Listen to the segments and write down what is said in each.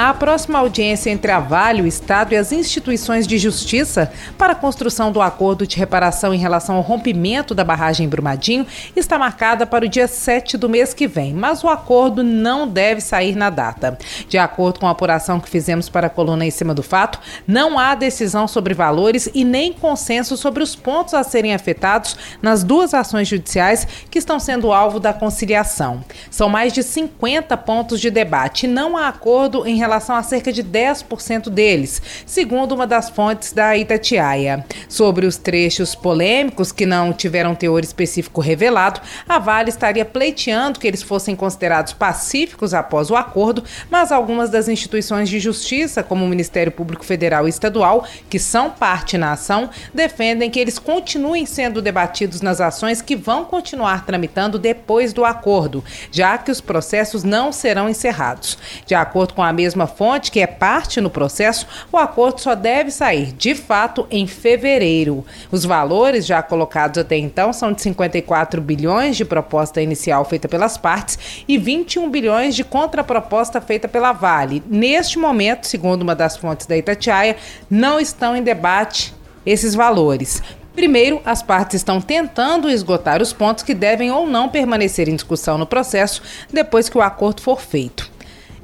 A próxima audiência entre a Vale, o Estado e as instituições de justiça para a construção do acordo de reparação em relação ao rompimento da barragem Brumadinho está marcada para o dia 7 do mês que vem, mas o acordo não deve sair na data. De acordo com a apuração que fizemos para a coluna em cima do fato, não há decisão sobre valores e nem consenso sobre os pontos a serem afetados nas duas ações judiciais que estão sendo alvo da conciliação. São mais de 50 pontos de debate não há acordo em relação relação a cerca de 10% deles, segundo uma das fontes da Itatiaia. Sobre os trechos polêmicos que não tiveram teor específico revelado, a Vale estaria pleiteando que eles fossem considerados pacíficos após o acordo, mas algumas das instituições de justiça, como o Ministério Público Federal e Estadual, que são parte na ação, defendem que eles continuem sendo debatidos nas ações que vão continuar tramitando depois do acordo, já que os processos não serão encerrados. De acordo com a mesma mesma fonte, que é parte no processo, o acordo só deve sair de fato em fevereiro. Os valores já colocados até então são de 54 bilhões de proposta inicial feita pelas partes e 21 bilhões de contraproposta feita pela Vale. Neste momento, segundo uma das fontes da Itatiaia, não estão em debate esses valores. Primeiro, as partes estão tentando esgotar os pontos que devem ou não permanecer em discussão no processo depois que o acordo for feito.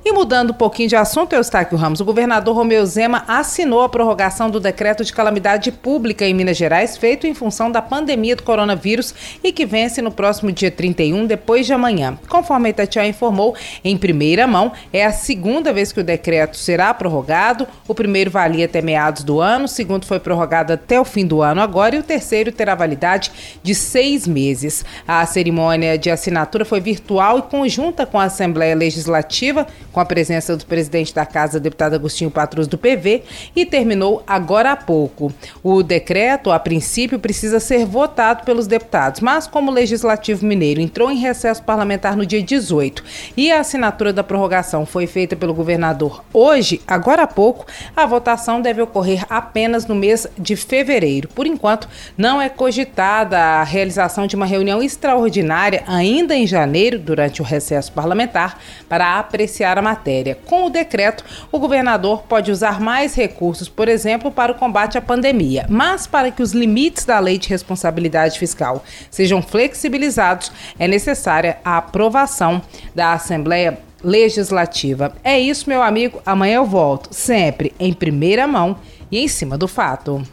E mudando um pouquinho de assunto, Eustáquio Ramos, o governador Romeu Zema assinou a prorrogação do decreto de calamidade pública em Minas Gerais, feito em função da pandemia do coronavírus e que vence no próximo dia 31, depois de amanhã. Conforme a Itatiaia informou, em primeira mão, é a segunda vez que o decreto será prorrogado. O primeiro valia até meados do ano, o segundo foi prorrogado até o fim do ano agora e o terceiro terá validade de seis meses. A cerimônia de assinatura foi virtual e conjunta com a Assembleia Legislativa com a presença do presidente da Casa, deputado Agostinho Patrus, do PV, e terminou agora há pouco. O decreto, a princípio, precisa ser votado pelos deputados, mas como o Legislativo Mineiro entrou em recesso parlamentar no dia 18 e a assinatura da prorrogação foi feita pelo governador hoje, agora há pouco, a votação deve ocorrer apenas no mês de fevereiro. Por enquanto, não é cogitada a realização de uma reunião extraordinária ainda em janeiro, durante o recesso parlamentar, para apreciar a matéria. Com o decreto, o governador pode usar mais recursos, por exemplo, para o combate à pandemia, mas para que os limites da lei de responsabilidade fiscal sejam flexibilizados, é necessária a aprovação da Assembleia Legislativa. É isso, meu amigo. Amanhã eu volto, sempre em primeira mão e em cima do fato.